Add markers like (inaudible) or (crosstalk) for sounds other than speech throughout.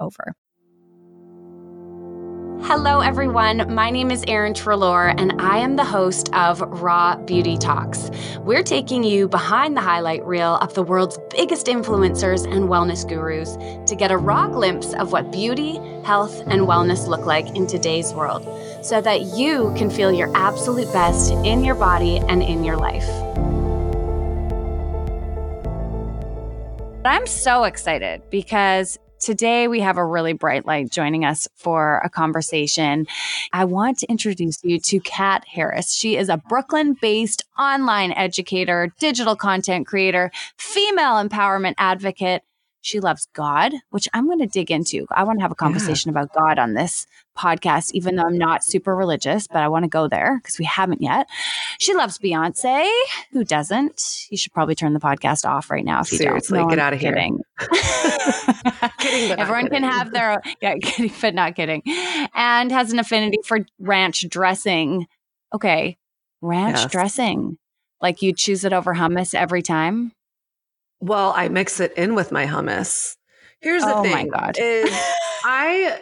over. Hello, everyone. My name is Erin Treloar, and I am the host of Raw Beauty Talks. We're taking you behind the highlight reel of the world's biggest influencers and wellness gurus to get a raw glimpse of what beauty, health, and wellness look like in today's world so that you can feel your absolute best in your body and in your life. I'm so excited because today we have a really bright light joining us for a conversation. I want to introduce you to Kat Harris. She is a Brooklyn based online educator, digital content creator, female empowerment advocate. She loves God, which I'm going to dig into. I want to have a conversation yeah. about God on this podcast, even though I'm not super religious, but I want to go there because we haven't yet. She loves Beyonce. Who doesn't? You should probably turn the podcast off right now if you Seriously, don't. No, get out of kidding. here. kidding. (laughs) (laughs) Everyone kidding. can have their, (laughs) yeah, kidding, but not kidding. And has an affinity for ranch dressing. Okay. Ranch yes. dressing. Like you choose it over hummus every time? Well, I mix it in with my hummus. Here's the oh thing. my God. Is (laughs) I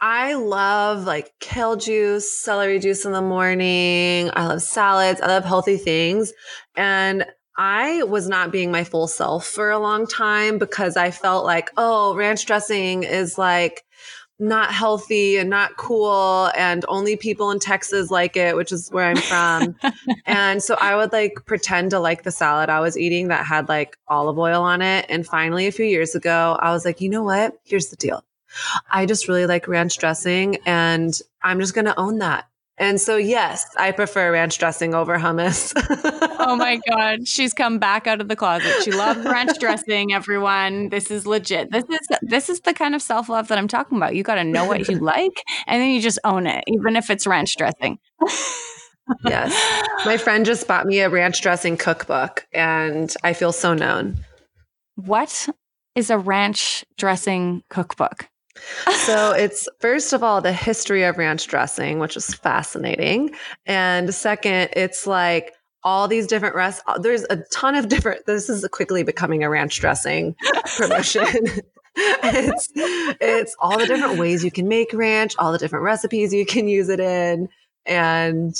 I love like kale juice, celery juice in the morning. I love salads. I love healthy things. And I was not being my full self for a long time because I felt like, oh, ranch dressing is like not healthy and not cool and only people in Texas like it, which is where I'm from. (laughs) and so I would like pretend to like the salad I was eating that had like olive oil on it. And finally, a few years ago, I was like, you know what? Here's the deal. I just really like ranch dressing and I'm just going to own that. And so, yes, I prefer ranch dressing over hummus. (laughs) oh my God. She's come back out of the closet. She loves ranch (laughs) dressing, everyone. This is legit. This is this is the kind of self-love that I'm talking about. You gotta know what you (laughs) like and then you just own it, even if it's ranch dressing. yes. My friend just bought me a ranch dressing cookbook and I feel so known. What is a ranch dressing cookbook? So it's first of all the history of ranch dressing, which is fascinating. And second, it's like all these different rest uh, there's a ton of different this is quickly becoming a ranch dressing promotion. (laughs) it's it's all the different ways you can make ranch, all the different recipes you can use it in. And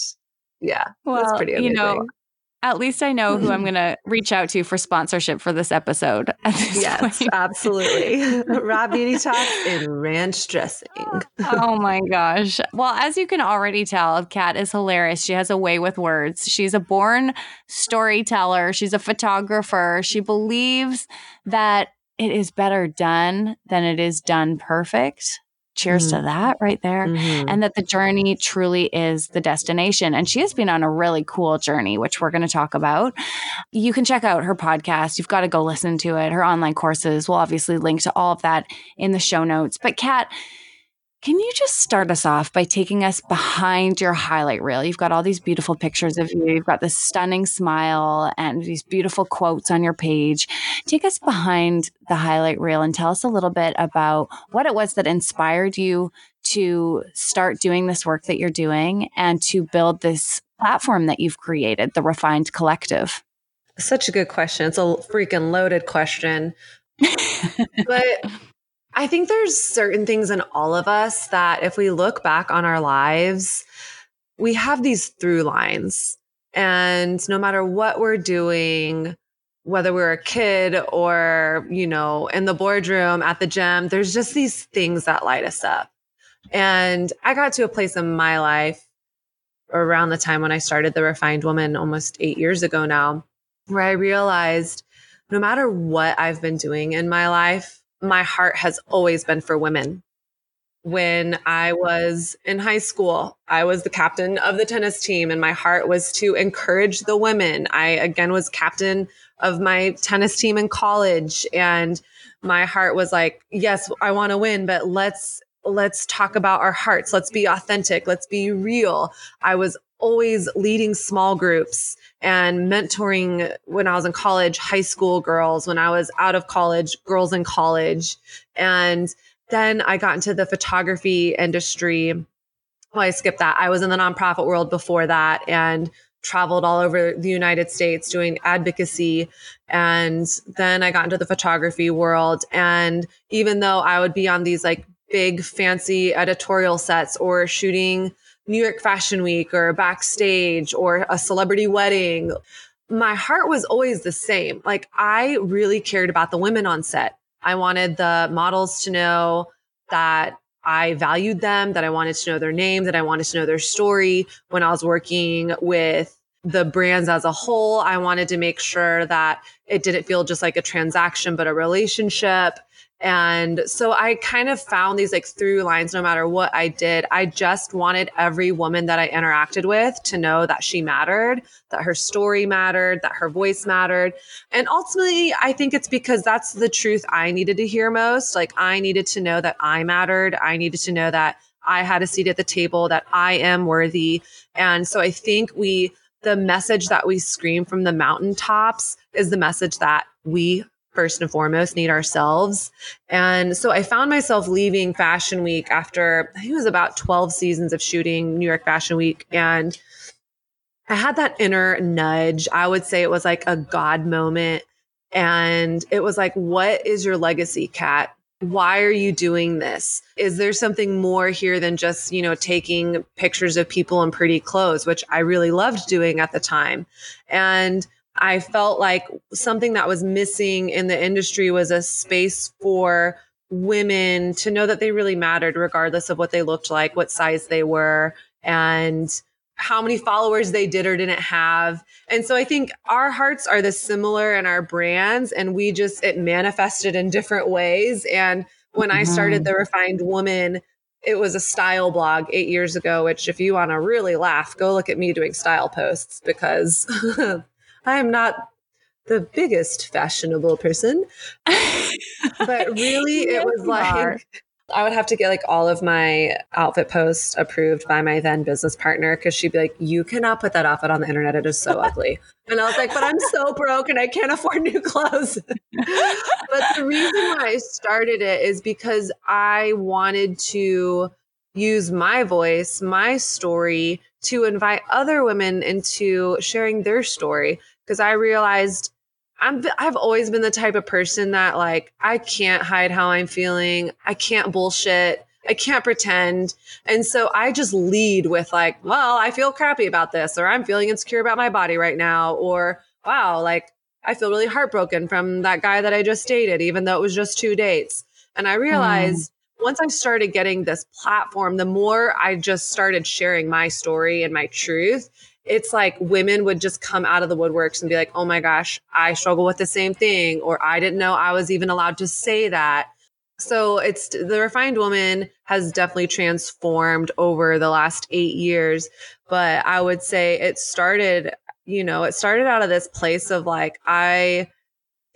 yeah, well, that's pretty amazing. You know, at least I know who I'm going to reach out to for sponsorship for this episode. This yes, point. (laughs) absolutely. Raw Beauty Talk in ranch dressing. oh my gosh. Well, as you can already tell, Kat is hilarious. She has a way with words. She's a born storyteller, she's a photographer. She believes that it is better done than it is done perfect cheers mm-hmm. to that right there. Mm-hmm. and that the journey truly is the destination. And she has been on a really cool journey which we're going to talk about. You can check out her podcast. You've got to go listen to it. Her online courses we'll obviously link to all of that in the show notes. But kat can you just start us off by taking us behind your highlight reel? You've got all these beautiful pictures of you. You've got this stunning smile and these beautiful quotes on your page. Take us behind the highlight reel and tell us a little bit about what it was that inspired you to start doing this work that you're doing and to build this platform that you've created, the Refined Collective. Such a good question. It's a freaking loaded question. (laughs) but I think there's certain things in all of us that if we look back on our lives, we have these through lines. And no matter what we're doing, whether we're a kid or, you know, in the boardroom, at the gym, there's just these things that light us up. And I got to a place in my life around the time when I started The Refined Woman almost eight years ago now, where I realized no matter what I've been doing in my life, my heart has always been for women. When I was in high school, I was the captain of the tennis team, and my heart was to encourage the women. I again was captain of my tennis team in college, and my heart was like, yes, I want to win, but let's let's talk about our hearts. Let's be authentic. Let's be real. I was always leading small groups and mentoring when I was in college, high school girls, when I was out of college, girls in college. And then I got into the photography industry. Well, I skipped that. I was in the nonprofit world before that and traveled all over the United States doing advocacy. And then I got into the photography world. And even though I would be on these like big fancy editorial sets or shooting New York Fashion Week or backstage or a celebrity wedding, my heart was always the same. Like I really cared about the women on set. I wanted the models to know that I valued them, that I wanted to know their name, that I wanted to know their story. When I was working with the brands as a whole, I wanted to make sure that it didn't feel just like a transaction, but a relationship. And so I kind of found these like through lines no matter what I did. I just wanted every woman that I interacted with to know that she mattered, that her story mattered, that her voice mattered. And ultimately, I think it's because that's the truth I needed to hear most. Like I needed to know that I mattered. I needed to know that I had a seat at the table, that I am worthy. And so I think we, the message that we scream from the mountaintops is the message that we first and foremost need ourselves. And so I found myself leaving Fashion Week after I think it was about 12 seasons of shooting New York Fashion Week. And I had that inner nudge. I would say it was like a God moment. And it was like, what is your legacy, Kat? Why are you doing this? Is there something more here than just, you know, taking pictures of people in pretty clothes, which I really loved doing at the time? And I felt like something that was missing in the industry was a space for women to know that they really mattered, regardless of what they looked like, what size they were, and how many followers they did or didn't have. And so I think our hearts are the similar in our brands, and we just, it manifested in different ways. And when mm-hmm. I started mm-hmm. The Refined Woman, it was a style blog eight years ago, which if you want to really laugh, go look at me doing style posts because (laughs) I am not the biggest fashionable person. (laughs) but really, it was like I would have to get like all of my outfit posts approved by my then business partner because she'd be like, You cannot put that outfit on the internet. It is so ugly. And I was like, But I'm so broke and I can't afford new clothes. (laughs) but the reason why I started it is because I wanted to use my voice, my story to invite other women into sharing their story because I realized I'm I've always been the type of person that like I can't hide how I'm feeling. I can't bullshit. I can't pretend. And so I just lead with like, well, I feel crappy about this or I'm feeling insecure about my body right now or wow, like I feel really heartbroken from that guy that I just dated even though it was just two dates. And I realized mm. once I started getting this platform, the more I just started sharing my story and my truth, it's like women would just come out of the woodworks and be like, oh my gosh, I struggle with the same thing, or I didn't know I was even allowed to say that. So it's the refined woman has definitely transformed over the last eight years. But I would say it started, you know, it started out of this place of like, I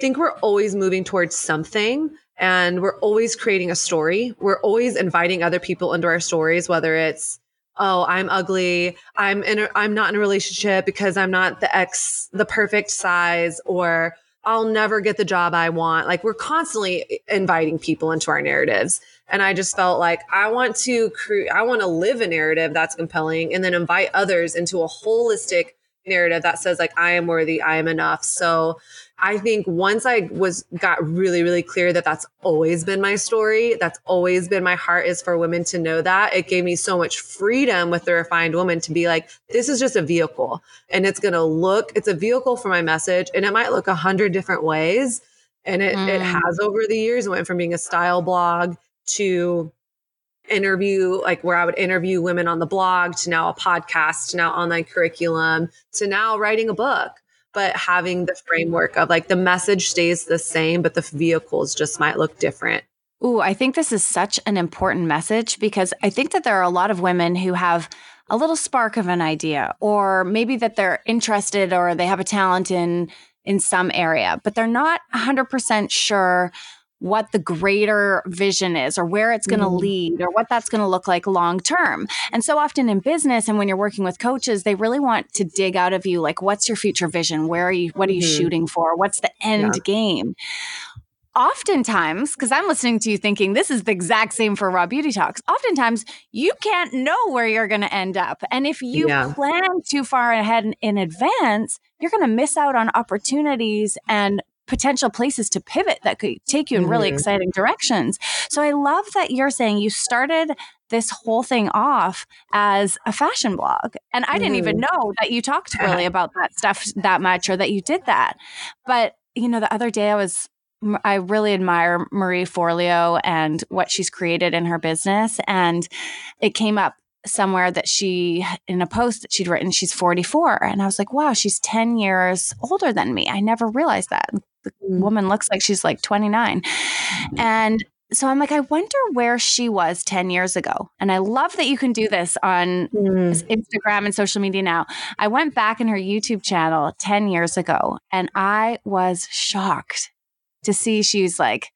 think we're always moving towards something and we're always creating a story. We're always inviting other people into our stories, whether it's oh i'm ugly i'm in a, i'm not in a relationship because i'm not the ex the perfect size or i'll never get the job i want. Like we're constantly inviting people into our narratives. And i just felt like i want to create i want to live a narrative that's compelling and then invite others into a holistic narrative that says like i am worthy i am enough. So I think once I was got really, really clear that that's always been my story, that's always been my heart is for women to know that. It gave me so much freedom with the refined woman to be like, this is just a vehicle and it's going to look, it's a vehicle for my message and it might look a hundred different ways. And it, mm. it has over the years it went from being a style blog to interview, like where I would interview women on the blog to now a podcast to now online curriculum to now writing a book but having the framework of like the message stays the same, but the vehicles just might look different. Ooh, I think this is such an important message because I think that there are a lot of women who have a little spark of an idea or maybe that they're interested or they have a talent in in some area, but they're not 100% sure what the greater vision is or where it's going to mm. lead or what that's going to look like long term. And so often in business and when you're working with coaches, they really want to dig out of you like what's your future vision? Where are you what are you mm-hmm. shooting for? What's the end yeah. game? Oftentimes, because I'm listening to you thinking this is the exact same for Raw Beauty Talks, oftentimes you can't know where you're going to end up. And if you yeah. plan too far ahead in, in advance, you're going to miss out on opportunities and potential places to pivot that could take you in really mm-hmm. exciting directions. So I love that you're saying you started this whole thing off as a fashion blog. And I didn't even mm-hmm. know that you talked really (laughs) about that stuff that much or that you did that. But, you know, the other day I was I really admire Marie Forleo and what she's created in her business. And it came up somewhere that she in a post that she'd written she's 44 and i was like wow she's 10 years older than me i never realized that the mm. woman looks like she's like 29 and so I'm like, I wonder where she was 10 years ago. And I love that you can do this on mm. Instagram and social media now. I went back in her YouTube channel 10 years ago and I was shocked to see she's like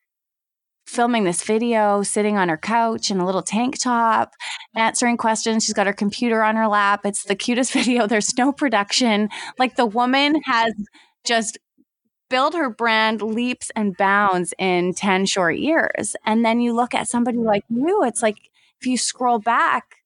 filming this video, sitting on her couch in a little tank top, answering questions. She's got her computer on her lap. It's the cutest (laughs) video. There's no production. Like the woman has just build her brand leaps and bounds in 10 short years. And then you look at somebody like you, it's like if you scroll back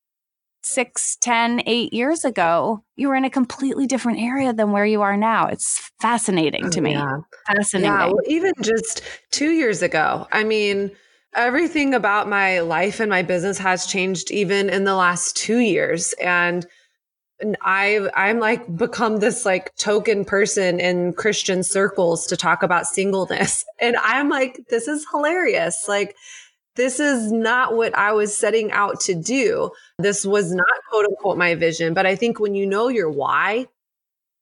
six, ten, eight years ago, you were in a completely different area than where you are now. It's fascinating to oh, me. Yeah. Fascinating. Yeah, well, even just two years ago, I mean, everything about my life and my business has changed even in the last two years. And I I'm like become this like token person in Christian circles to talk about singleness. (laughs) And I'm like, this is hilarious. Like, this is not what I was setting out to do. This was not quote unquote my vision. But I think when you know your why,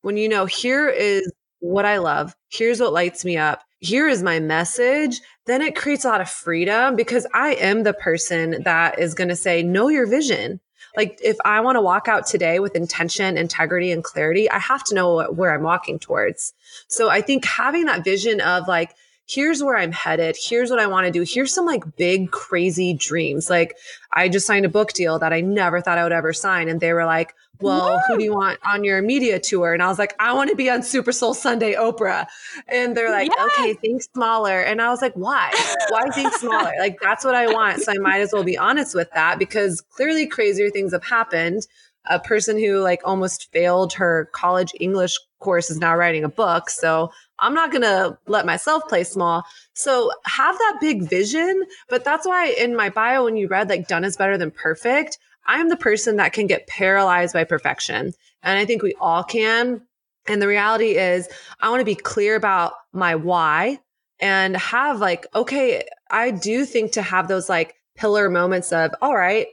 when you know here is what I love, here's what lights me up, here is my message, then it creates a lot of freedom because I am the person that is going to say, know your vision like if I want to walk out today with intention, integrity, and clarity, I have to know where I'm walking towards. So I think having that vision of like, here's where I'm headed. Here's what I want to do. Here's some like big, crazy dreams. Like I just signed a book deal that I never thought I would ever sign. And they were like, well, who do you want on your media tour? And I was like, I want to be on Super Soul Sunday Oprah. And they're like, yes! okay, think smaller. And I was like, why? Why think (laughs) smaller? like, that's what I want. So I might as well be honest with that because clearly crazier things have happened. A person who like almost failed her college English course is now writing a book. So I'm not going to let myself play small. So have that big vision. But that's why in my bio, when you read like done is better than perfect, I'm the person that can get paralyzed by perfection. And I think we all can. And the reality is, I want to be clear about my why and have like, okay, I do think to have those like pillar moments of, all right,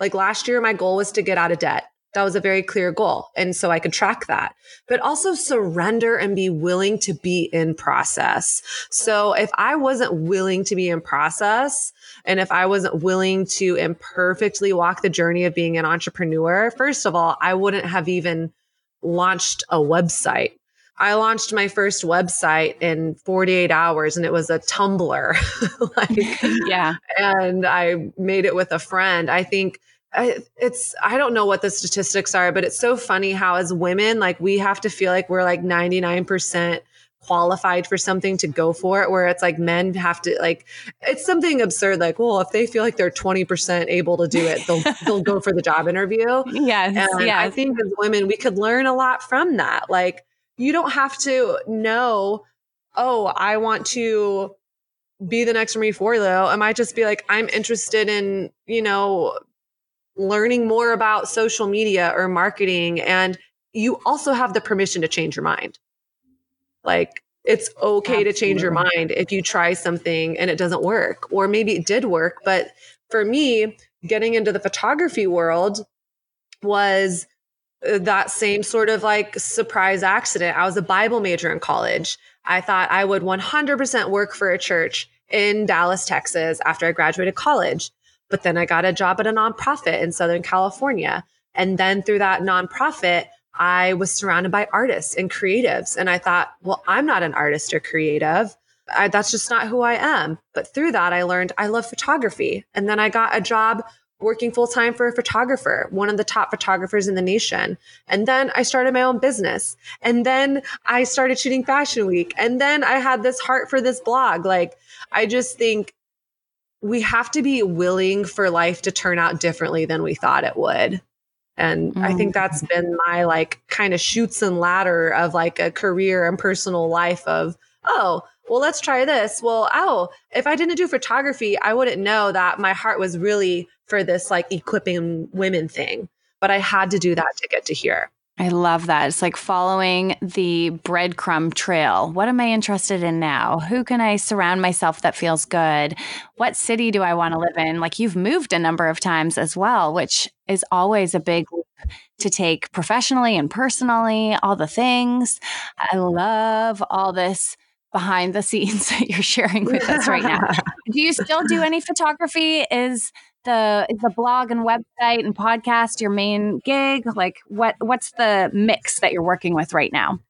like last year, my goal was to get out of debt. That was a very clear goal. And so I could track that, but also surrender and be willing to be in process. So if I wasn't willing to be in process, and if I wasn't willing to imperfectly walk the journey of being an entrepreneur, first of all, I wouldn't have even launched a website. I launched my first website in 48 hours and it was a Tumblr. (laughs) like, (laughs) yeah. And I made it with a friend. I think it's, I don't know what the statistics are, but it's so funny how as women, like we have to feel like we're like 99% qualified for something to go for it where it's like men have to like it's something absurd like well if they feel like they're 20% able to do it they'll (laughs) they'll go for the job interview yes and yes. i think as women we could learn a lot from that like you don't have to know oh, I want to be the next Marie Forleo. It might just be like, I'm interested in, you know, learning more about social media or marketing. And you also have the permission to change your mind. Like, it's okay Absolutely. to change your mind if you try something and it doesn't work, or maybe it did work. But for me, getting into the photography world was uh, that same sort of like surprise accident. I was a Bible major in college. I thought I would 100% work for a church in Dallas, Texas after I graduated college. But then I got a job at a nonprofit in Southern California. And then through that nonprofit, I was surrounded by artists and creatives. And I thought, well, I'm not an artist or creative. I, that's just not who I am. But through that, I learned I love photography. And then I got a job working full time for a photographer, one of the top photographers in the nation. And then I started my own business. And then I started shooting Fashion Week. And then I had this heart for this blog. Like, I just think we have to be willing for life to turn out differently than we thought it would. And mm. I think that's been my like kind of shoots and ladder of like a career and personal life of, oh, well, let's try this. Well, oh, if I didn't do photography, I wouldn't know that my heart was really for this like equipping women thing. But I had to do that to get to here. I love that. It's like following the breadcrumb trail. What am I interested in now? Who can I surround myself that feels good? What city do I want to live in? Like you've moved a number of times as well, which is always a big leap to take professionally and personally, all the things. I love all this behind the scenes (laughs) that you're sharing with us right now. (laughs) do you still do any photography? Is the is the blog and website and podcast your main gig? Like what what's the mix that you're working with right now?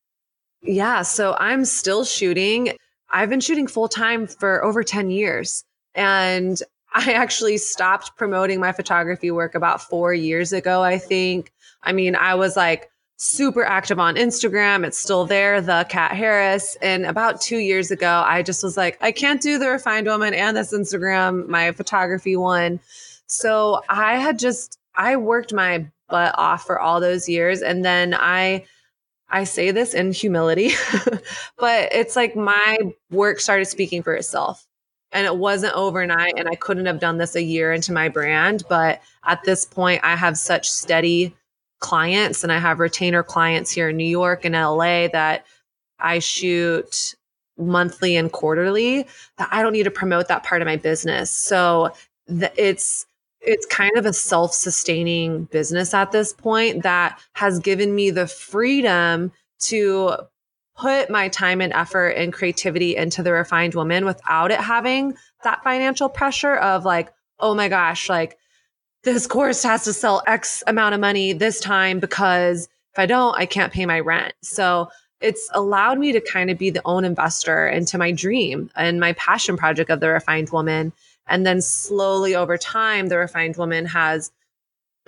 Yeah, so I'm still shooting. I've been shooting full time for over 10 years. And (laughs) I actually stopped promoting my photography work about 4 years ago, I think. I mean, I was like super active on Instagram. It's still there, the Kat Harris. And about two years ago, I just was like, I can't do the refined woman and this Instagram, my photography one. So I had just, I worked my butt off for all those years. And then I, I say this in humility, (laughs) but it's like my work started speaking for itself. And it wasn't overnight, and I couldn't have done this a year into my brand. But at this point, I have such steady clients, and I have retainer clients here in New York and LA that I shoot monthly and quarterly that I don't need to promote that part of my business. So the, it's it's kind of a self-sustaining business at this point that has given me the freedom to put my time and effort and creativity into the refined woman without it having that financial pressure of like oh my gosh like this course has to sell x amount of money this time because if i don't i can't pay my rent. So it's allowed me to kind of be the own investor into my dream and my passion project of the refined woman and then slowly over time, the refined woman has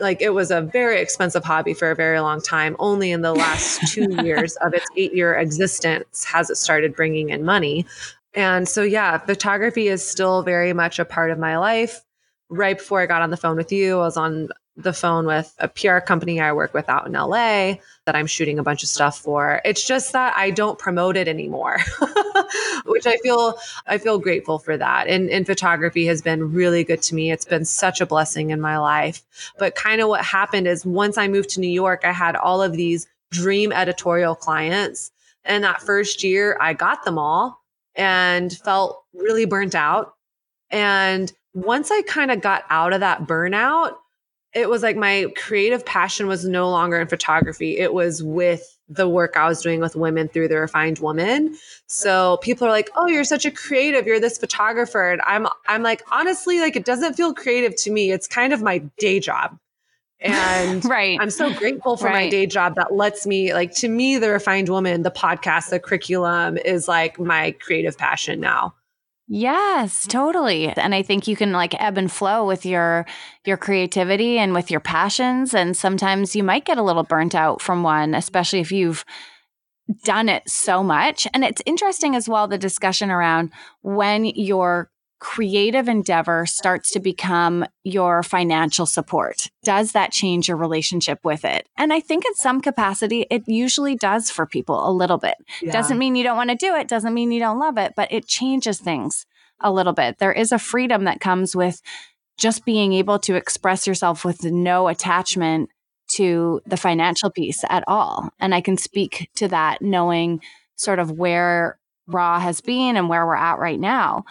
like it was a very expensive hobby for a very long time. Only in the last (laughs) two years of its eight year existence has it started bringing in money. And so, yeah, photography is still very much a part of my life. Right before I got on the phone with you, I was on the phone with a PR company I work with out in LA that I'm shooting a bunch of stuff for. It's just that I don't promote it anymore, (laughs) which I feel I feel grateful for that. And, and photography has been really good to me. It's been such a blessing in my life. But kind of what happened is once I moved to New York, I had all of these dream editorial clients. And that first year, I got them all and felt really burnt out. And once I kind of got out of that burnout, it was like my creative passion was no longer in photography. It was with the work I was doing with women through the refined woman. So people are like, "Oh, you're such a creative. You're this photographer." And I'm I'm like, honestly, like it doesn't feel creative to me. It's kind of my day job. And (laughs) right. I'm so grateful for right. my day job that lets me like to me the refined woman, the podcast, the curriculum is like my creative passion now. Yes, totally. And I think you can like ebb and flow with your your creativity and with your passions and sometimes you might get a little burnt out from one, especially if you've done it so much. And it's interesting as well the discussion around when you're creative endeavor starts to become your financial support? Does that change your relationship with it? And I think in some capacity, it usually does for people a little bit. Yeah. Doesn't mean you don't want to do it, doesn't mean you don't love it, but it changes things a little bit. There is a freedom that comes with just being able to express yourself with no attachment to the financial piece at all. And I can speak to that knowing sort of where Raw has been and where we're at right now.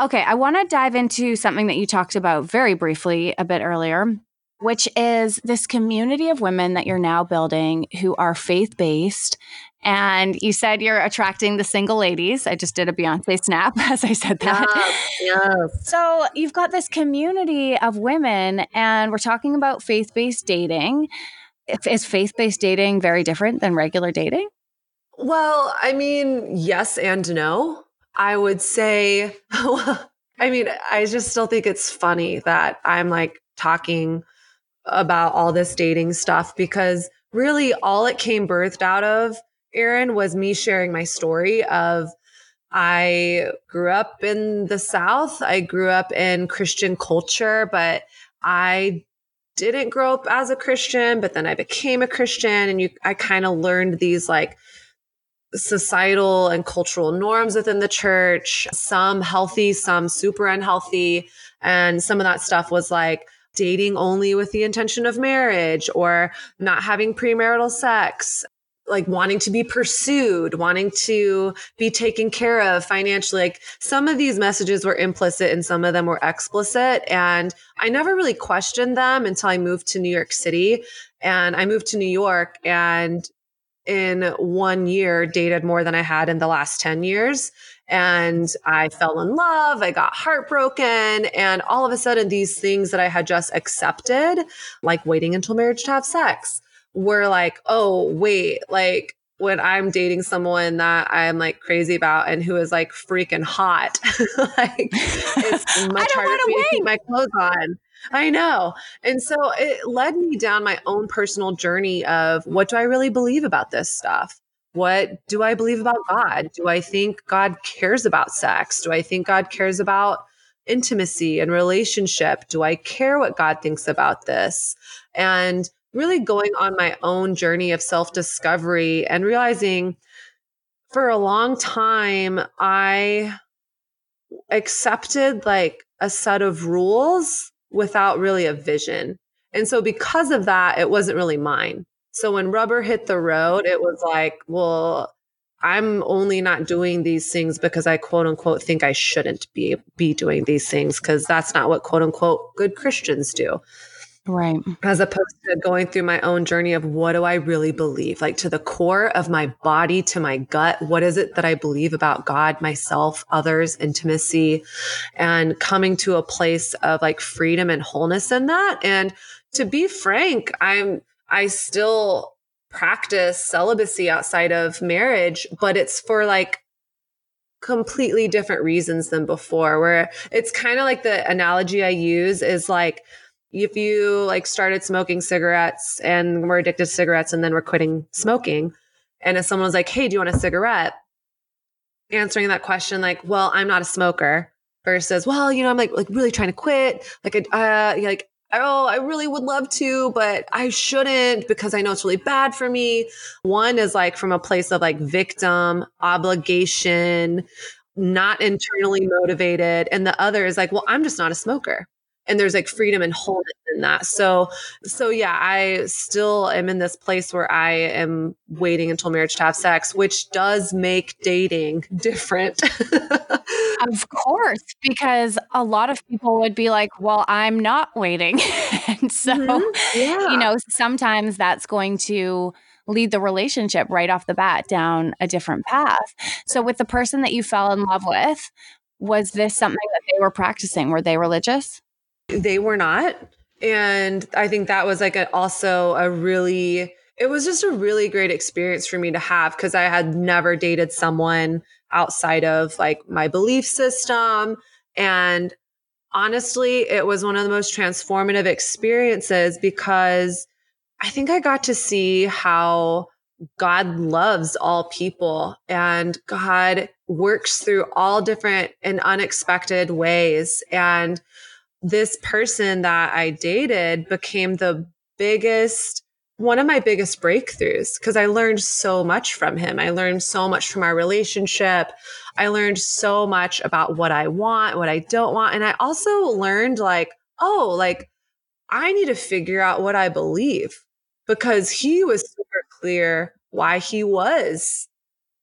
Okay, I want to dive into something that you talked about very briefly a bit earlier, which is this community of women that you're now building who are faith based and you said you're attracting the single ladies. I just did a Beyonce snap (laughs) as I said that. Yes, yes. So you've got this community of women, and we're talking about faith based dating. Is faith based dating very different than regular dating? Well, I mean, yes and no. I would say, (laughs) I mean, I just still think it's funny that I'm like talking about all this dating stuff because really all it came birthed out of Erin, was me sharing my story of I grew up in the South. I grew up in Christian culture, but I didn't grow up as a Christian, but then I became a Christian and you I kind of learned these like societal and cultural norms within the church, some healthy, some super unhealthy, and some of that stuff was like dating only with the intention of marriage or not having premarital sex like wanting to be pursued, wanting to be taken care of financially. Like some of these messages were implicit and some of them were explicit. And I never really questioned them until I moved to New York City. And I moved to New York and in one year dated more than I had in the last 10 years. And I fell in love. I got heartbroken. And all of a sudden, these things that I had just accepted, like waiting until marriage to have sex, were like, oh, wait, like when I'm dating someone that I'm like crazy about and who is like freaking hot, (laughs) like it's (laughs) much harder for me wait. to keep my clothes on. I know. And so it led me down my own personal journey of what do I really believe about this stuff? What do I believe about God? Do I think God cares about sex? Do I think God cares about intimacy and relationship? Do I care what God thinks about this? And really going on my own journey of self discovery and realizing for a long time, I accepted like a set of rules without really a vision. And so, because of that, it wasn't really mine. So, when rubber hit the road, it was like, well, I'm only not doing these things because I quote unquote think I shouldn't be be doing these things because that's not what quote unquote good Christians do. Right. As opposed to going through my own journey of what do I really believe? Like to the core of my body, to my gut, what is it that I believe about God, myself, others, intimacy, and coming to a place of like freedom and wholeness in that. And to be frank, I'm, I still practice celibacy outside of marriage, but it's for like completely different reasons than before, where it's kind of like the analogy I use is like, if you like started smoking cigarettes and were addicted to cigarettes and then were quitting smoking, and if someone was like, Hey, do you want a cigarette? Answering that question, like, well, I'm not a smoker versus, well, you know, I'm like, like really trying to quit. Like, uh, like, oh, I really would love to, but I shouldn't because I know it's really bad for me. One is like from a place of like victim, obligation, not internally motivated. And the other is like, well, I'm just not a smoker and there's like freedom and wholeness in that. So, so yeah, I still am in this place where I am waiting until marriage to have sex, which does make dating (laughs) different. of course, because a lot of people would be like, well, I'm not waiting. (laughs) and so, mm-hmm. yeah. you know, sometimes that's going to lead the relationship right off the bat down a different path. So, with the person that you fell in love with, was this something that they were practicing? Were they religious? They were not. And I think that was like a, also a really, it was just a really great experience for me to have because I had never dated someone outside of like my belief system. And honestly, it was one of the most transformative experiences because I think I got to see how God loves all people and God works through all different and unexpected ways. And this person that I dated became the biggest one of my biggest breakthroughs because I learned so much from him. I learned so much from our relationship. I learned so much about what I want, what I don't want. And I also learned, like, oh, like, I need to figure out what I believe because he was super clear why he was,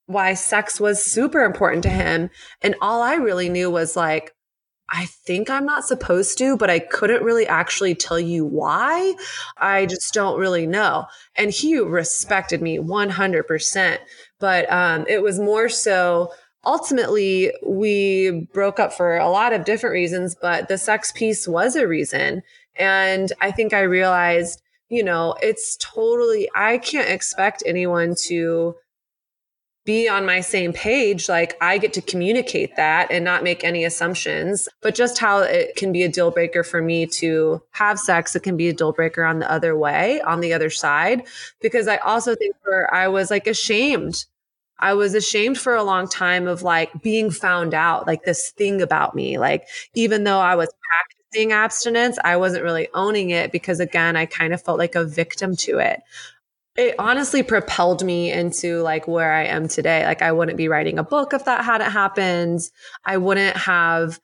why sex was super important to him. And all I really knew was like, I think I'm not supposed to, but I couldn't really actually tell you why. I just don't really know. And he respected me 100%. But um, it was more so ultimately we broke up for a lot of different reasons, but the sex piece was a reason. And I think I realized, you know, it's totally, I can't expect anyone to be on my same page, like I get to communicate that and not make any assumptions. But just how it can be a deal breaker for me to have sex, it can be a deal breaker on the other way, on the other side. Because I also think where I was like ashamed. I was ashamed for a long time of like being found out, like this thing about me. Like, even though I was practicing abstinence, I wasn't really owning it because, again, I kind of felt like a victim to it it honestly propelled me into like where I am today. Like I wouldn't be writing a book if that hadn't happened. I wouldn't have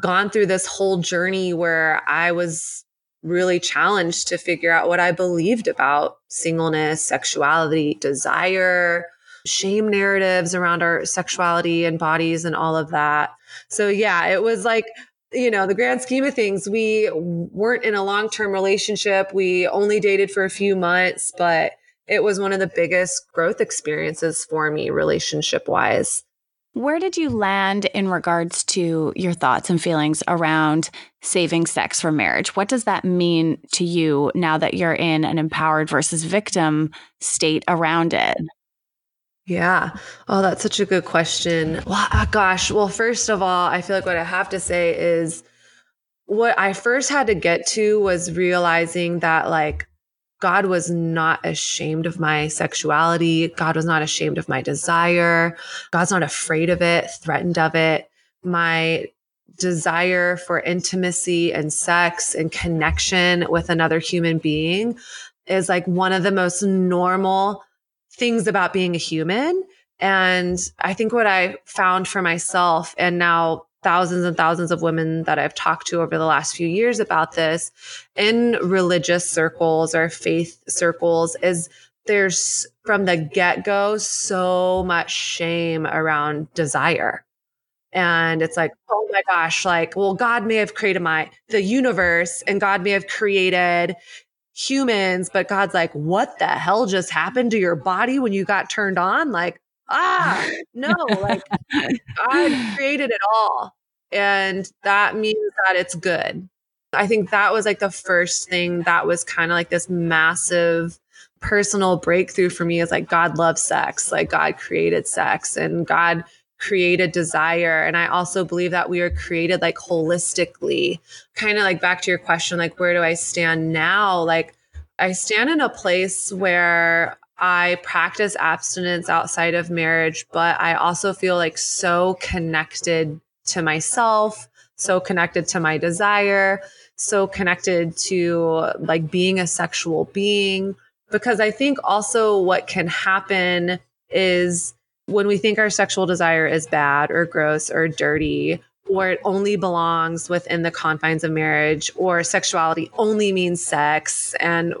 gone through this whole journey where I was really challenged to figure out what I believed about singleness, sexuality, desire, shame narratives around our sexuality and bodies and all of that. So yeah, it was like you know, the grand scheme of things, we weren't in a long term relationship. We only dated for a few months, but it was one of the biggest growth experiences for me relationship wise. Where did you land in regards to your thoughts and feelings around saving sex for marriage? What does that mean to you now that you're in an empowered versus victim state around it? Yeah. Oh, that's such a good question. Well, uh, gosh. Well, first of all, I feel like what I have to say is what I first had to get to was realizing that, like, God was not ashamed of my sexuality. God was not ashamed of my desire. God's not afraid of it, threatened of it. My desire for intimacy and sex and connection with another human being is like one of the most normal things about being a human. And I think what I found for myself and now thousands and thousands of women that I've talked to over the last few years about this in religious circles or faith circles is there's from the get go so much shame around desire. And it's like, oh my gosh, like, well, God may have created my, the universe and God may have created humans, but God's like, what the hell just happened to your body when you got turned on? Like, ah, no, like God (laughs) created it all. And that means that it's good. I think that was like the first thing that was kind of like this massive personal breakthrough for me is like God loves sex. Like God created sex and God created desire. And I also believe that we are created like holistically. Kind of like back to your question, like, where do I stand now? Like, I stand in a place where I practice abstinence outside of marriage, but I also feel like so connected to myself, so connected to my desire, so connected to like being a sexual being. Because I think also what can happen is when we think our sexual desire is bad or gross or dirty, or it only belongs within the confines of marriage, or sexuality only means sex. And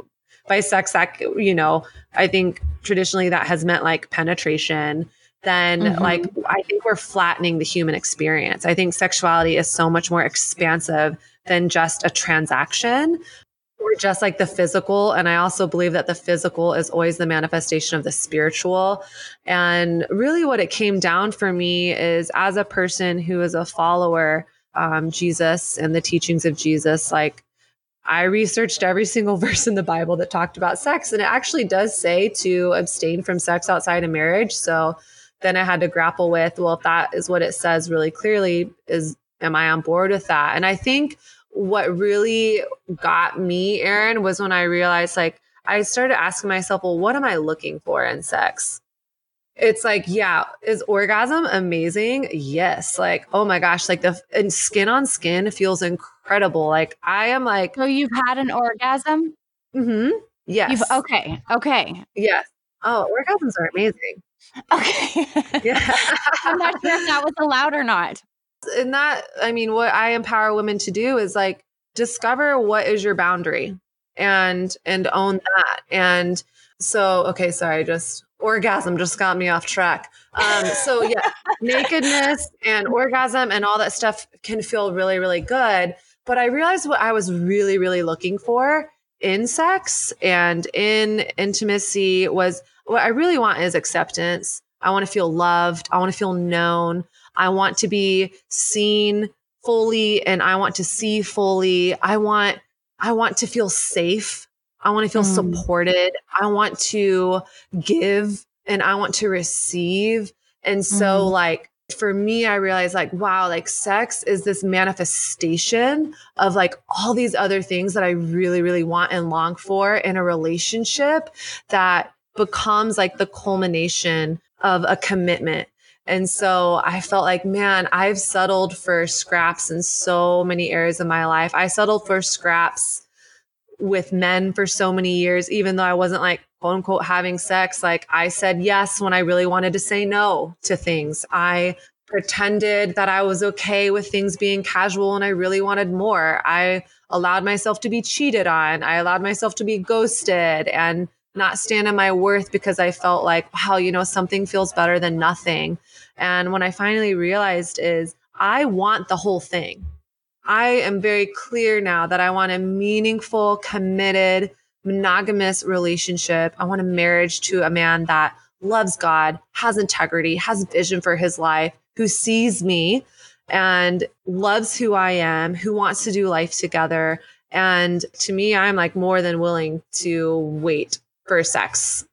by sex, that, you know, I think traditionally that has meant like penetration then mm-hmm. like I think we're flattening the human experience. I think sexuality is so much more expansive than just a transaction or just like the physical. And I also believe that the physical is always the manifestation of the spiritual. And really, what it came down for me is as a person who is a follower, um, Jesus and the teachings of Jesus, like I researched every single (laughs) verse in the Bible that talked about sex, and it actually does say to abstain from sex outside of marriage. So then I had to grapple with, well, if that is what it says really clearly, is am I on board with that? And I think what really got me, Erin, was when I realized like I started asking myself, well, what am I looking for in sex? it's like, yeah, is orgasm amazing? Yes. Like, oh my gosh, like the and skin on skin feels incredible. Like I am like, so you've had an orgasm? Mm-hmm. Yes. You've, okay. Okay. Yes. Oh, orgasms are amazing. Okay. yeah. (laughs) I'm not sure if that was allowed or not. And that, I mean, what I empower women to do is like discover what is your boundary and and own that. And so, okay, sorry, just orgasm just got me off track. Um, so yeah, (laughs) nakedness and orgasm and all that stuff can feel really, really good. But I realized what I was really, really looking for in sex and in intimacy was what I really want is acceptance. I want to feel loved. I want to feel known. I want to be seen fully and I want to see fully. I want I want to feel safe. I want to feel mm. supported. I want to give and I want to receive. And so, mm. like, for me, I realized, like, wow, like, sex is this manifestation of like all these other things that I really, really want and long for in a relationship that becomes like the culmination of a commitment. And so I felt like, man, I've settled for scraps in so many areas of my life. I settled for scraps with men for so many years, even though I wasn't like quote unquote having sex. Like I said yes when I really wanted to say no to things. I pretended that I was okay with things being casual and I really wanted more. I allowed myself to be cheated on. I allowed myself to be ghosted and not stand in my worth because I felt like, wow, you know, something feels better than nothing. And when I finally realized is I want the whole thing. I am very clear now that I want a meaningful, committed, monogamous relationship. I want a marriage to a man that loves God, has integrity, has a vision for his life, who sees me and loves who I am, who wants to do life together. And to me, I'm like more than willing to wait for sex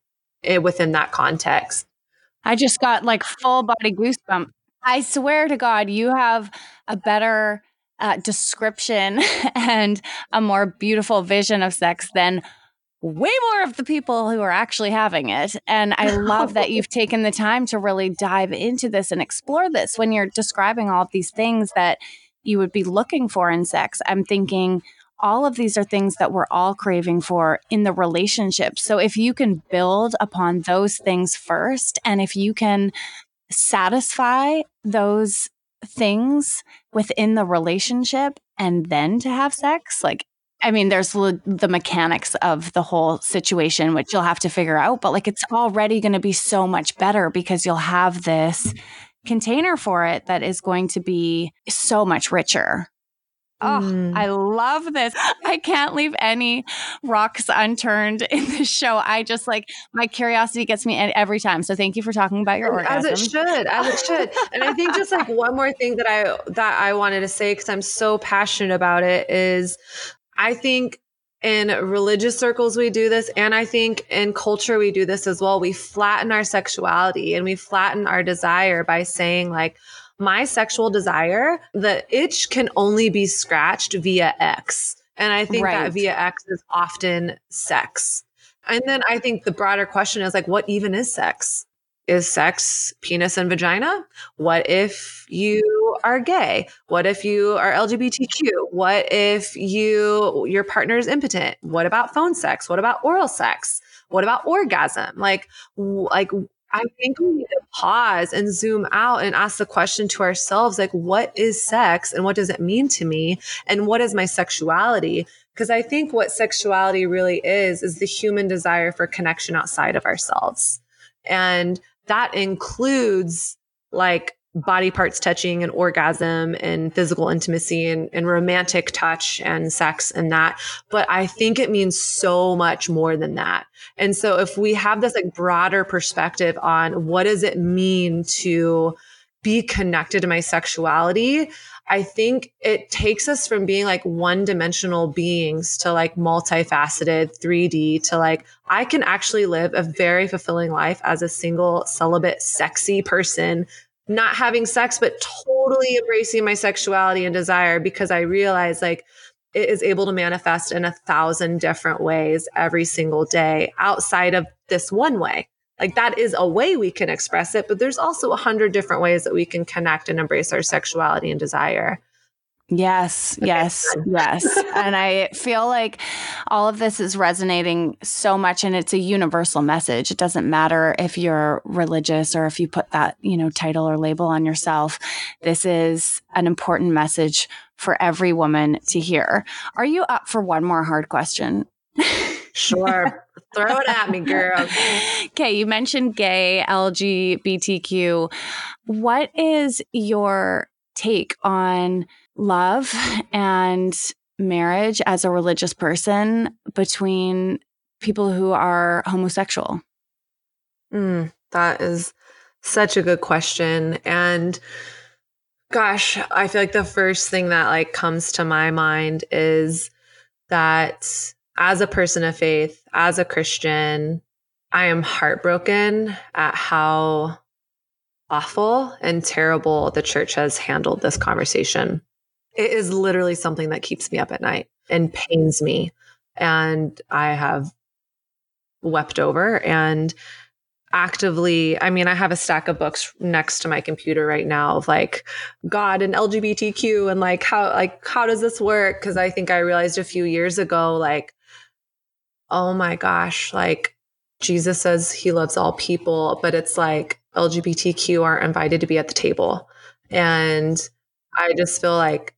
eh, within that context. I just got like full body goosebump. I swear to God, you have a better uh, description (laughs) and a more beautiful vision of sex than way more of the people who are actually having it. And I love that you've (laughs) taken the time to really dive into this and explore this when you're describing all of these things that you would be looking for in sex. I'm thinking all of these are things that we're all craving for in the relationship. So if you can build upon those things first, and if you can satisfy those things within the relationship and then to have sex, like I mean, there's the mechanics of the whole situation, which you'll have to figure out, but like it's already going to be so much better because you'll have this container for it that is going to be so much richer. Oh, mm. I love this. I can't leave any rocks unturned in this show. I just like my curiosity gets me every time. So thank you for talking about your orgasm. As it should, as it should. and I think just like one more thing that I that I wanted to say because I'm so passionate about it is I think in religious circles we do this and i think in culture we do this as well. We flatten our sexuality and we flatten our desire by saying like my sexual desire the itch can only be scratched via x. And i think right. that via x is often sex. And then i think the broader question is like what even is sex is sex penis and vagina? What if you are gay? What if you are LGBTQ? What if you your partner is impotent? What about phone sex? What about oral sex? What about orgasm? Like like I think we need to pause and zoom out and ask the question to ourselves like what is sex and what does it mean to me and what is my sexuality? Because I think what sexuality really is is the human desire for connection outside of ourselves. And that includes like body parts touching and orgasm and physical intimacy and, and romantic touch and sex and that. But I think it means so much more than that. And so if we have this like broader perspective on what does it mean to be connected to my sexuality, I think it takes us from being like one dimensional beings to like multifaceted 3D to like, I can actually live a very fulfilling life as a single celibate, sexy person, not having sex, but totally embracing my sexuality and desire because I realize like it is able to manifest in a thousand different ways every single day outside of this one way Like that is a way we can express it, but there's also a hundred different ways that we can connect and embrace our sexuality and desire. Yes, okay. yes, yes. (laughs) and I feel like all of this is resonating so much and it's a universal message. It doesn't matter if you're religious or if you put that, you know, title or label on yourself. This is an important message for every woman to hear. Are you up for one more hard question? Sure. (laughs) Throw it at me, girl. (laughs) Okay, you mentioned gay, LGBTQ. What is your take on love (laughs) and marriage as a religious person between people who are homosexual? Mm, that is such a good question. And gosh, I feel like the first thing that like comes to my mind is that as a person of faith, as a Christian, I am heartbroken at how awful and terrible the church has handled this conversation. It is literally something that keeps me up at night and pains me. And I have wept over and actively i mean i have a stack of books next to my computer right now of like god and lgbtq and like how like how does this work because i think i realized a few years ago like oh my gosh like jesus says he loves all people but it's like lgbtq aren't invited to be at the table and i just feel like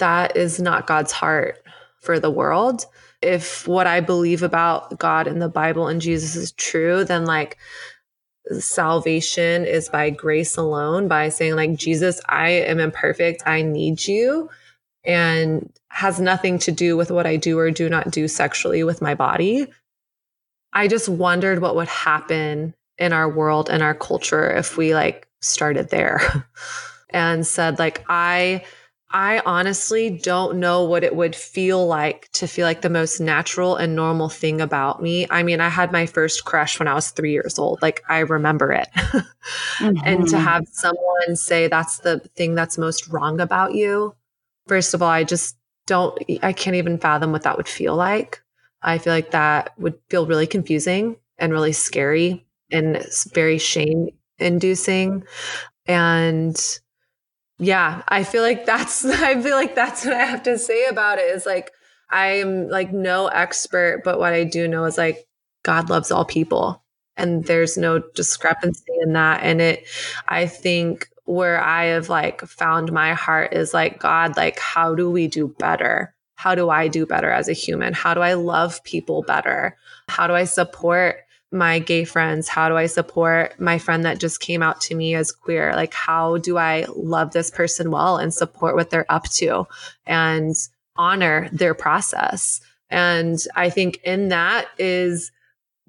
that is not God's heart for the world. If what I believe about God and the Bible and Jesus is true, then like salvation is by grace alone, by saying, like, Jesus, I am imperfect. I need you. And has nothing to do with what I do or do not do sexually with my body. I just wondered what would happen in our world and our culture if we like started there (laughs) and said, like, I I honestly don't know what it would feel like to feel like the most natural and normal thing about me. I mean, I had my first crush when I was three years old. Like, I remember it. mm-hmm. (laughs) And to mm-hmm. have someone say that's the thing that's most wrong about you, first of all, I just don't, I can't even fathom what that would feel like. I feel like that would feel really confusing and really scary and very shame inducing. And yeah, I feel like that's (laughs) I feel like that's what I have to say about it is like I'm like no expert, but what I do know is like God loves all people and there's no discrepancy in that and it I think where I have like found my heart is like God like how do we do better? How do I do better as a human? How do I love people better? How do I support my gay friends? How do I support my friend that just came out to me as queer? Like, how do I love this person well and support what they're up to and honor their process? And I think in that is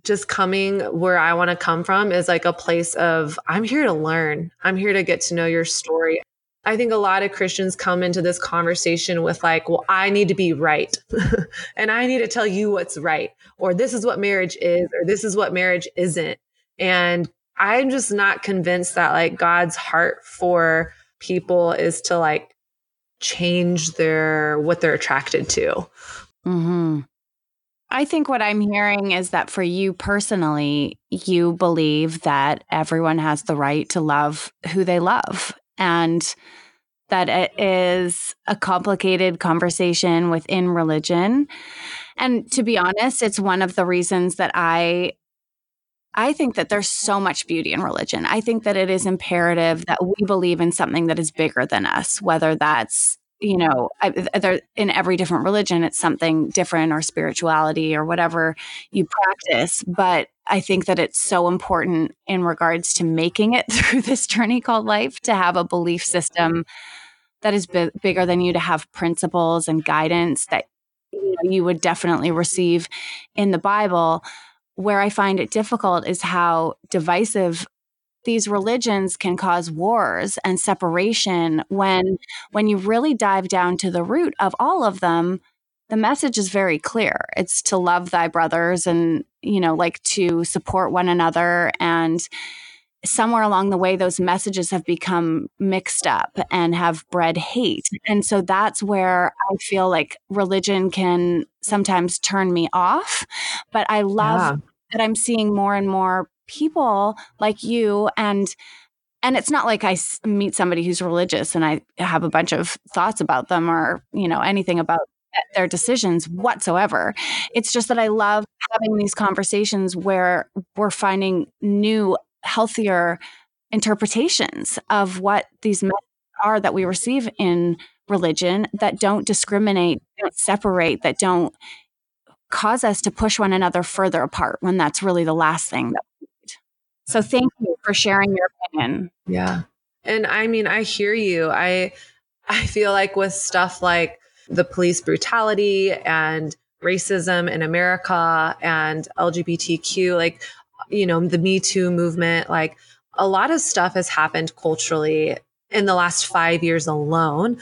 just coming where I want to come from is like a place of I'm here to learn. I'm here to get to know your story. I think a lot of Christians come into this conversation with, like, well, I need to be right. (laughs) and I need to tell you what's right, or this is what marriage is, or this is what marriage isn't. And I'm just not convinced that, like, God's heart for people is to, like, change their what they're attracted to. hmm I think what I'm hearing is that for you personally, you believe that everyone has the right to love who they love and that it is a complicated conversation within religion. And to be honest, it's one of the reasons that I I think that there's so much beauty in religion. I think that it is imperative that we believe in something that is bigger than us, whether that's you know, I, in every different religion, it's something different or spirituality or whatever you practice. But I think that it's so important in regards to making it (laughs) through this journey called life to have a belief system that is b- bigger than you, to have principles and guidance that you, know, you would definitely receive in the Bible. Where I find it difficult is how divisive these religions can cause wars and separation when when you really dive down to the root of all of them the message is very clear. It's to love thy brothers and you know like to support one another. And somewhere along the way those messages have become mixed up and have bred hate. And so that's where i feel like religion can sometimes turn me off. But i love yeah. that i'm seeing more and more people like you and and it's not like I meet somebody who's religious and I have a bunch of thoughts about them or, you know, anything about their decisions whatsoever. It's just that I love having these conversations where we're finding new, healthier interpretations of what these are that we receive in religion that don't discriminate, don't separate, that don't cause us to push one another further apart when that's really the last thing that. So thank you for sharing your opinion. Yeah. And I mean, I hear you. I I feel like with stuff like the police brutality and racism in America and LGBTQ, like, you know, the Me Too movement, like a lot of stuff has happened culturally in the last five years alone,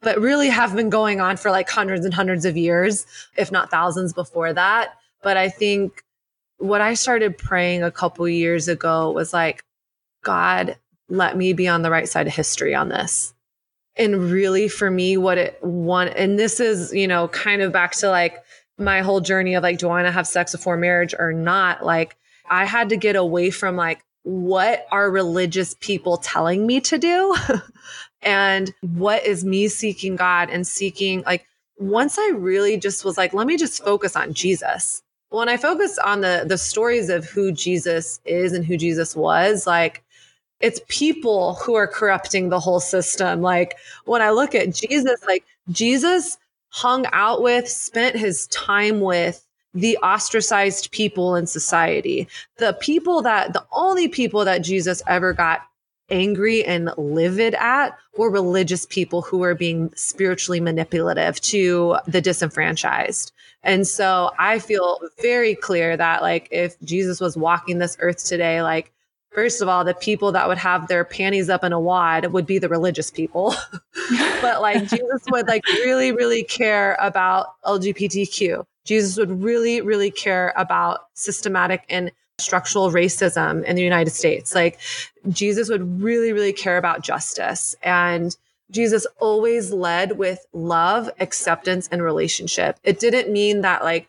but really have been going on for like hundreds and hundreds of years, if not thousands before that. But I think what I started praying a couple years ago was like, God, let me be on the right side of history on this. And really for me, what it want, and this is, you know, kind of back to like my whole journey of like, do I want to have sex before marriage or not? Like, I had to get away from like, what are religious people telling me to do? (laughs) and what is me seeking God and seeking like, once I really just was like, let me just focus on Jesus. When I focus on the the stories of who Jesus is and who Jesus was, like it's people who are corrupting the whole system. Like when I look at Jesus, like Jesus hung out with, spent his time with the ostracized people in society. The people that, the only people that Jesus ever got angry and livid at were religious people who were being spiritually manipulative to the disenfranchised. And so I feel very clear that like if Jesus was walking this earth today, like First of all, the people that would have their panties up in a wad would be the religious people. (laughs) but like (laughs) Jesus would like really, really care about LGBTQ. Jesus would really, really care about systematic and structural racism in the United States. Like Jesus would really, really care about justice. And Jesus always led with love, acceptance, and relationship. It didn't mean that like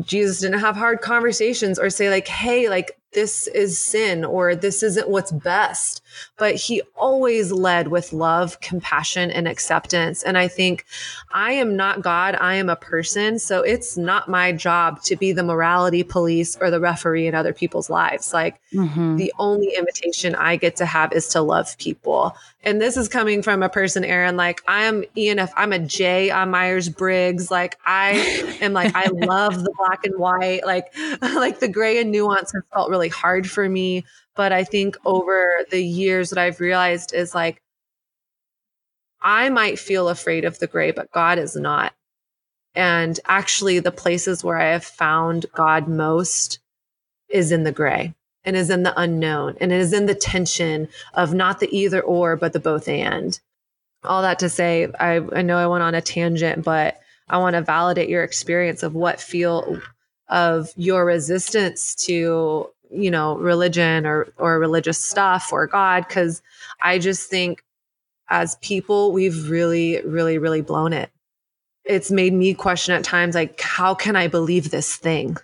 Jesus didn't have hard conversations or say like, Hey, like this is sin or this isn't what's best. But he always led with love, compassion, and acceptance. And I think I am not God. I am a person. So it's not my job to be the morality police or the referee in other people's lives. Like mm-hmm. the only invitation I get to have is to love people. And this is coming from a person, Erin, like I am ENF, I'm a J on Myers Briggs. Like I am like, I (laughs) love the black and white, like, (laughs) like the gray and nuance has felt really hard for me. But I think over the years, what I've realized is like, I might feel afraid of the gray, but God is not. And actually, the places where I have found God most is in the gray and is in the unknown and is in the tension of not the either or, but the both and. All that to say, I, I know I went on a tangent, but I want to validate your experience of what feel of your resistance to you know religion or or religious stuff or god cuz i just think as people we've really really really blown it. It's made me question at times like how can i believe this thing?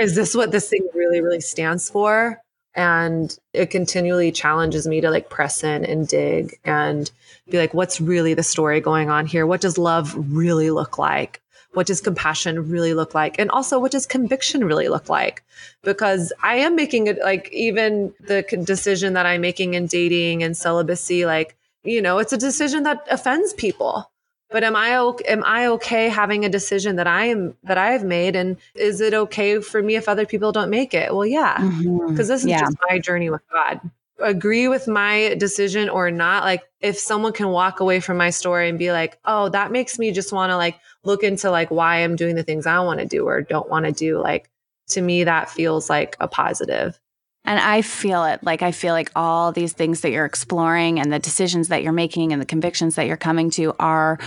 Is this what this thing really really stands for? And it continually challenges me to like press in and dig and be like what's really the story going on here? What does love really look like what does compassion really look like? And also, what does conviction really look like? Because I am making it like even the decision that I'm making in dating and celibacy, like, you know, it's a decision that offends people. But am I am I okay having a decision that I am that I have made, and is it okay for me if other people don't make it? Well, yeah, because mm-hmm. this is yeah. just my journey with God agree with my decision or not like if someone can walk away from my story and be like oh that makes me just want to like look into like why i'm doing the things i want to do or don't want to do like to me that feels like a positive and I feel it. Like, I feel like all these things that you're exploring and the decisions that you're making and the convictions that you're coming to are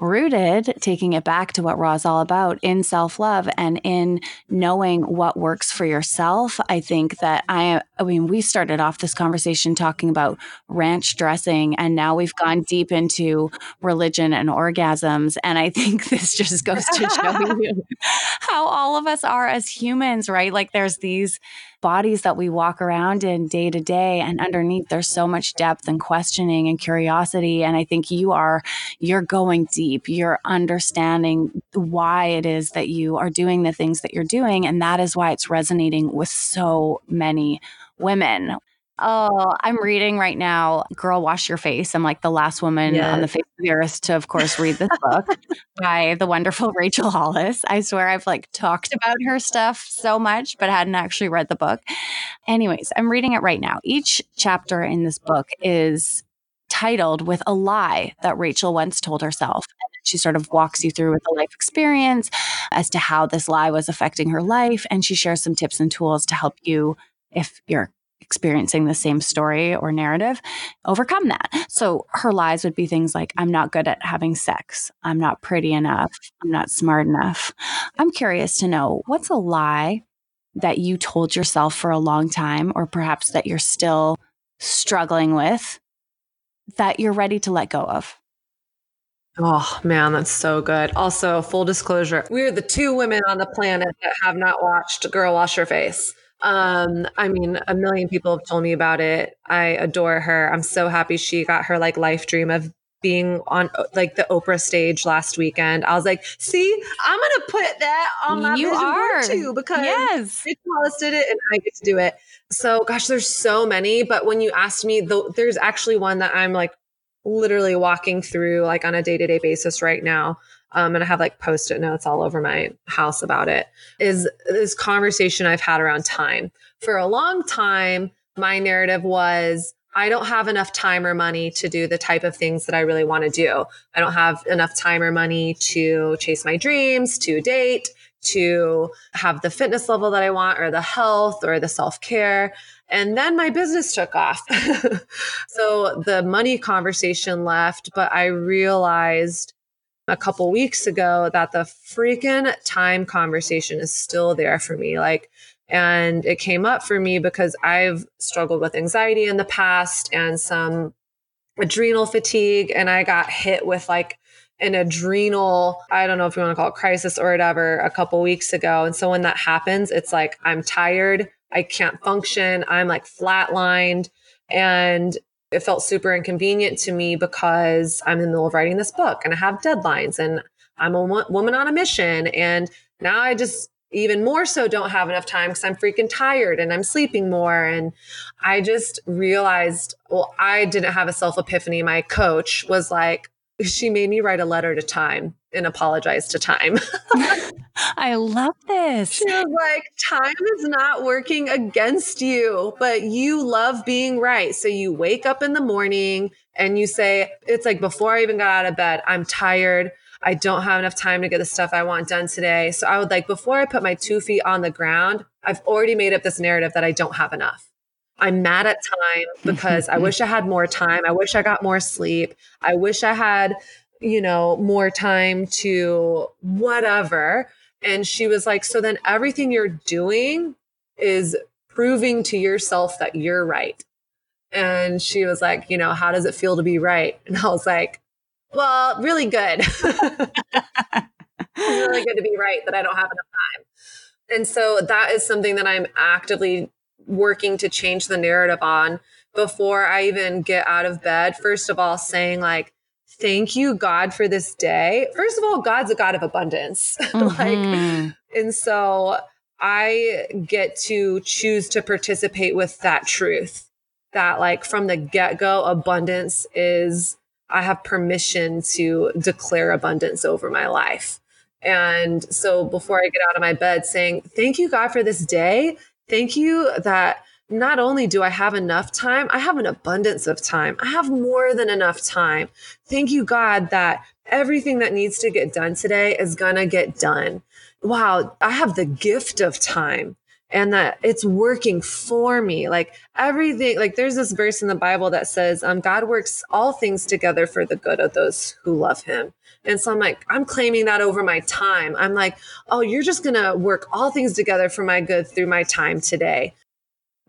rooted, taking it back to what Raw's all about in self love and in knowing what works for yourself. I think that I, I mean, we started off this conversation talking about ranch dressing, and now we've gone deep into religion and orgasms. And I (laughs) think this just goes to show (laughs) you how all of us are as humans, right? Like there's these bodies that we walk around in day to day and underneath there's so much depth and questioning and curiosity and i think you are you're going deep. You're understanding why it is that you are doing the things that you're doing and that is why it's resonating with so many women Oh, I'm reading right now Girl Wash Your Face. I'm like the last woman yes. on the face of the earth to, of course, read this book by the wonderful (laughs) Rachel Hollis. I swear I've like talked about her stuff so much, but hadn't actually read the book. Anyways, I'm reading it right now. Each chapter in this book is titled with a lie that Rachel once told herself. And she sort of walks you through with a life experience as to how this lie was affecting her life. And she shares some tips and tools to help you if you're experiencing the same story or narrative, overcome that. So her lies would be things like, I'm not good at having sex. I'm not pretty enough. I'm not smart enough. I'm curious to know what's a lie that you told yourself for a long time, or perhaps that you're still struggling with that you're ready to let go of? Oh man, that's so good. Also, full disclosure, we're the two women on the planet that have not watched Girl Wash Your Face. Um, I mean, a million people have told me about it. I adore her. I'm so happy she got her like life dream of being on like the Oprah stage last weekend. I was like, see, I'm gonna put that on my you vision are. board too because yes. Rachel Hollis did it and I get to do it. So gosh, there's so many. But when you asked me, the, there's actually one that I'm like literally walking through like on a day-to-day basis right now um, and I have like post-it notes all over my house about it, is this conversation I've had around time. For a long time, my narrative was I don't have enough time or money to do the type of things that I really want to do. I don't have enough time or money to chase my dreams, to date, to have the fitness level that I want, or the health, or the self care. And then my business took off. (laughs) so the money conversation left, but I realized a couple weeks ago that the freaking time conversation is still there for me. Like, and it came up for me because I've struggled with anxiety in the past and some adrenal fatigue. And I got hit with like an adrenal, I don't know if you want to call it crisis or whatever, a couple weeks ago. And so when that happens, it's like I'm tired. I can't function. I'm like flatlined. And it felt super inconvenient to me because I'm in the middle of writing this book and I have deadlines and I'm a woman on a mission. And now I just even more so don't have enough time because I'm freaking tired and I'm sleeping more. And I just realized, well, I didn't have a self epiphany. My coach was like, she made me write a letter to time and apologize to time. (laughs) I love this. She was like, time is not working against you, but you love being right. So you wake up in the morning and you say, it's like before I even got out of bed, I'm tired. I don't have enough time to get the stuff I want done today. So I would like, before I put my two feet on the ground, I've already made up this narrative that I don't have enough. I'm mad at time (laughs) because I wish I had more time. I wish I got more sleep. I wish I had, you know, more time to whatever. And she was like, So then everything you're doing is proving to yourself that you're right. And she was like, You know, how does it feel to be right? (laughs) And I was like, Well, really good. (laughs) really good to be right that I don't have enough time. And so that is something that I'm actively working to change the narrative on before I even get out of bed. First of all, saying, like, thank you, God, for this day. First of all, God's a God of abundance. (laughs) Mm-hmm. like, and so I get to choose to participate with that truth that, like, from the get go, abundance is, I have permission to declare abundance over my life. And so before I get out of my bed, saying, Thank you, God, for this day. Thank you that not only do I have enough time, I have an abundance of time. I have more than enough time. Thank you, God, that everything that needs to get done today is going to get done. Wow, I have the gift of time. and that it's working for me. Like everything, like there's this verse in the Bible that says, um, God works all things together for the good of those who love him. And so I'm like, I'm claiming that over my time. I'm like, oh, you're just going to work all things together for my good through my time today.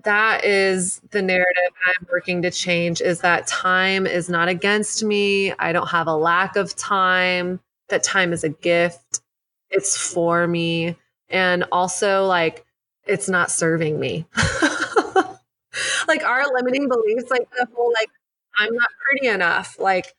That is the narrative I'm working to change is that time is not against me. I don't have a lack of time. That time is a gift. It's for me. And also like it's not serving me. (laughs) like our limiting beliefs, like the whole like I'm not pretty enough, like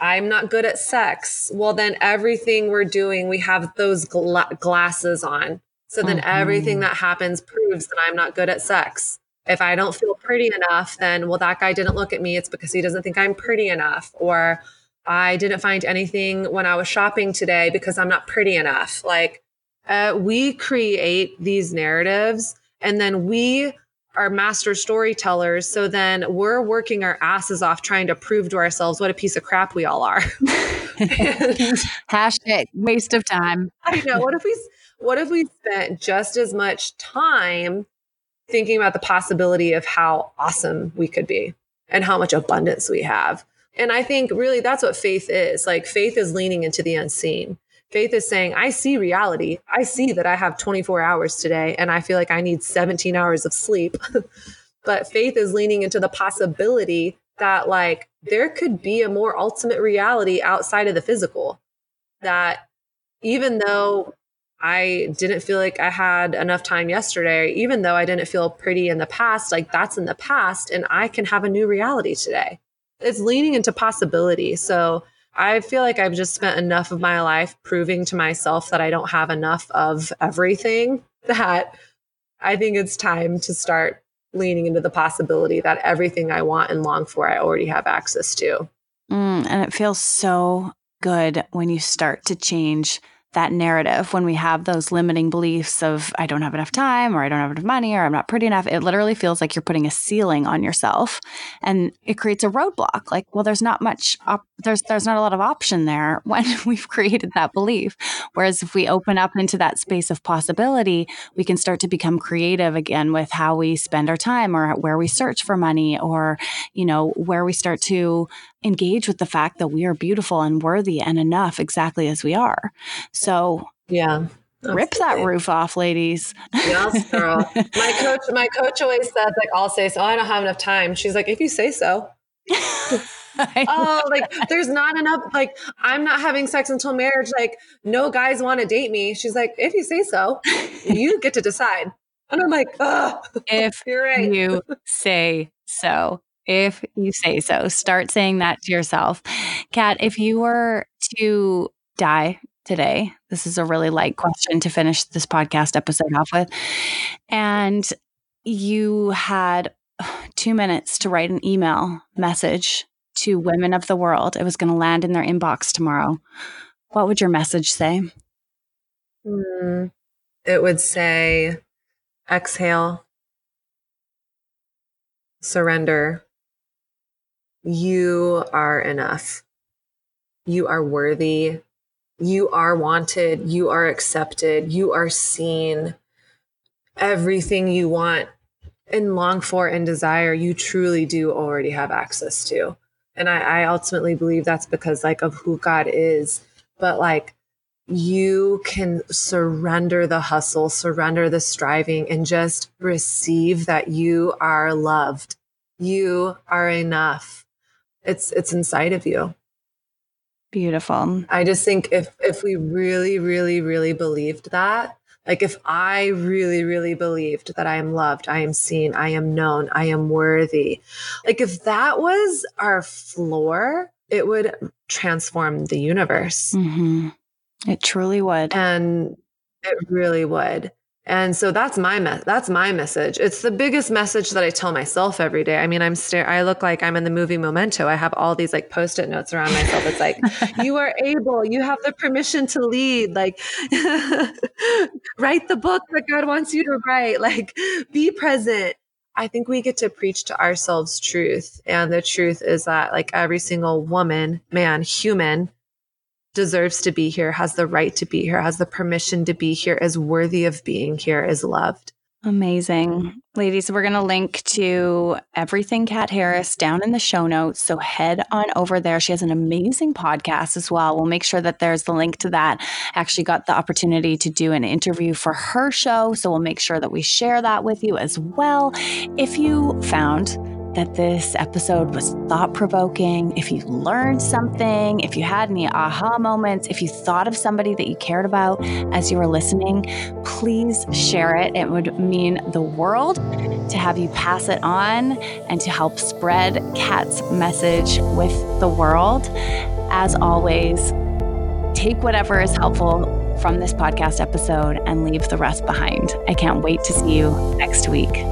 I'm not good at sex. Well, then everything we're doing, we have those gla- glasses on. So then mm-hmm. everything that happens proves that I'm not good at sex. If I don't feel pretty enough, then well, that guy didn't look at me. It's because he doesn't think I'm pretty enough. Or I didn't find anything when I was shopping today because I'm not pretty enough. Like uh, we create these narratives and then we are master storytellers. So then we're working our asses off trying to prove to ourselves what a piece of crap we all are. (laughs) Hashtag waste of time. I know. What if we what if we spent just as much time thinking about the possibility of how awesome we could be and how much abundance we have? And I think really that's what faith is. Like faith is leaning into the unseen. Faith is saying, I see reality. I see that I have 24 hours today and I feel like I need 17 hours of sleep. (laughs) but faith is leaning into the possibility that, like, there could be a more ultimate reality outside of the physical. That even though I didn't feel like I had enough time yesterday, even though I didn't feel pretty in the past, like that's in the past and I can have a new reality today. It's leaning into possibility. So, I feel like I've just spent enough of my life proving to myself that I don't have enough of everything (laughs) that I think it's time to start leaning into the possibility that everything I want and long for, I already have access to. Mm, and it feels so good when you start to change that narrative when we have those limiting beliefs of I don't have enough time or I don't have enough money or I'm not pretty enough. It literally feels like you're putting a ceiling on yourself and it creates a roadblock. Like well there's not much op- there's there's not a lot of option there (laughs) when we've created that belief. Whereas if we open up into that space of possibility we can start to become creative again with how we spend our time or where we search for money or you know where we start to engage with the fact that we are beautiful and worthy and enough exactly as we are. So, yeah. Absolutely. Rip that roof off, ladies. Yes, girl. (laughs) my coach, my coach always says, like, I'll say so. I don't have enough time. She's like, if you say so. (laughs) oh, like there's not enough. Like I'm not having sex until marriage. Like no guys want to date me. She's like, if you say so, you get to decide. And I'm like, oh, if (laughs) you're right. you say so if you say so. Start saying that to yourself. Kat, if you were to die today, this is a really light question to finish this podcast episode off with, and you had two minutes to write an email message to women of the world, it was going to land in their inbox tomorrow. What would your message say? Mm, it would say, exhale, surrender, you are enough. You are worthy. You are wanted. You are accepted. You are seen. Everything you want and long for and desire, you truly do already have access to. And I, I ultimately believe that's because like of who God is. But like you can surrender the hustle, surrender the striving, and just receive that you are loved. You are enough it's it's inside of you. Beautiful. I just think if if we really really really believed that like if i really really believed that i am loved i am seen i am known i am worthy like if that was our floor it would transform the universe. Mm-hmm. it truly would. And it really would and so that's my me- that's my message. It's the biggest message that I tell myself every day. I mean, I'm stare I look like I'm in the movie Memento. I have all these like post-it notes around myself. It's like, (laughs) you are able, you have the permission to lead, like (laughs) write the book that God wants you to write, like be present. I think we get to preach to ourselves truth. And the truth is that like every single woman, man, human deserves to be here, has the right to be here, has the permission to be here, is worthy of being here, is loved. Amazing. Ladies, we're going to link to everything Kat Harris down in the show notes. So head on over there. She has an amazing podcast as well. We'll make sure that there's the link to that. I Actually, got the opportunity to do an interview for her show. So we'll make sure that we share that with you as well. If you found that this episode was thought provoking, if you learned something, if you had any aha moments, if you thought of somebody that you cared about as you were listening, please share it. It would mean the world to have you pass it on and to help spread Kat's message with the world. As always, take whatever is helpful from this podcast episode and leave the rest behind. I can't wait to see you next week.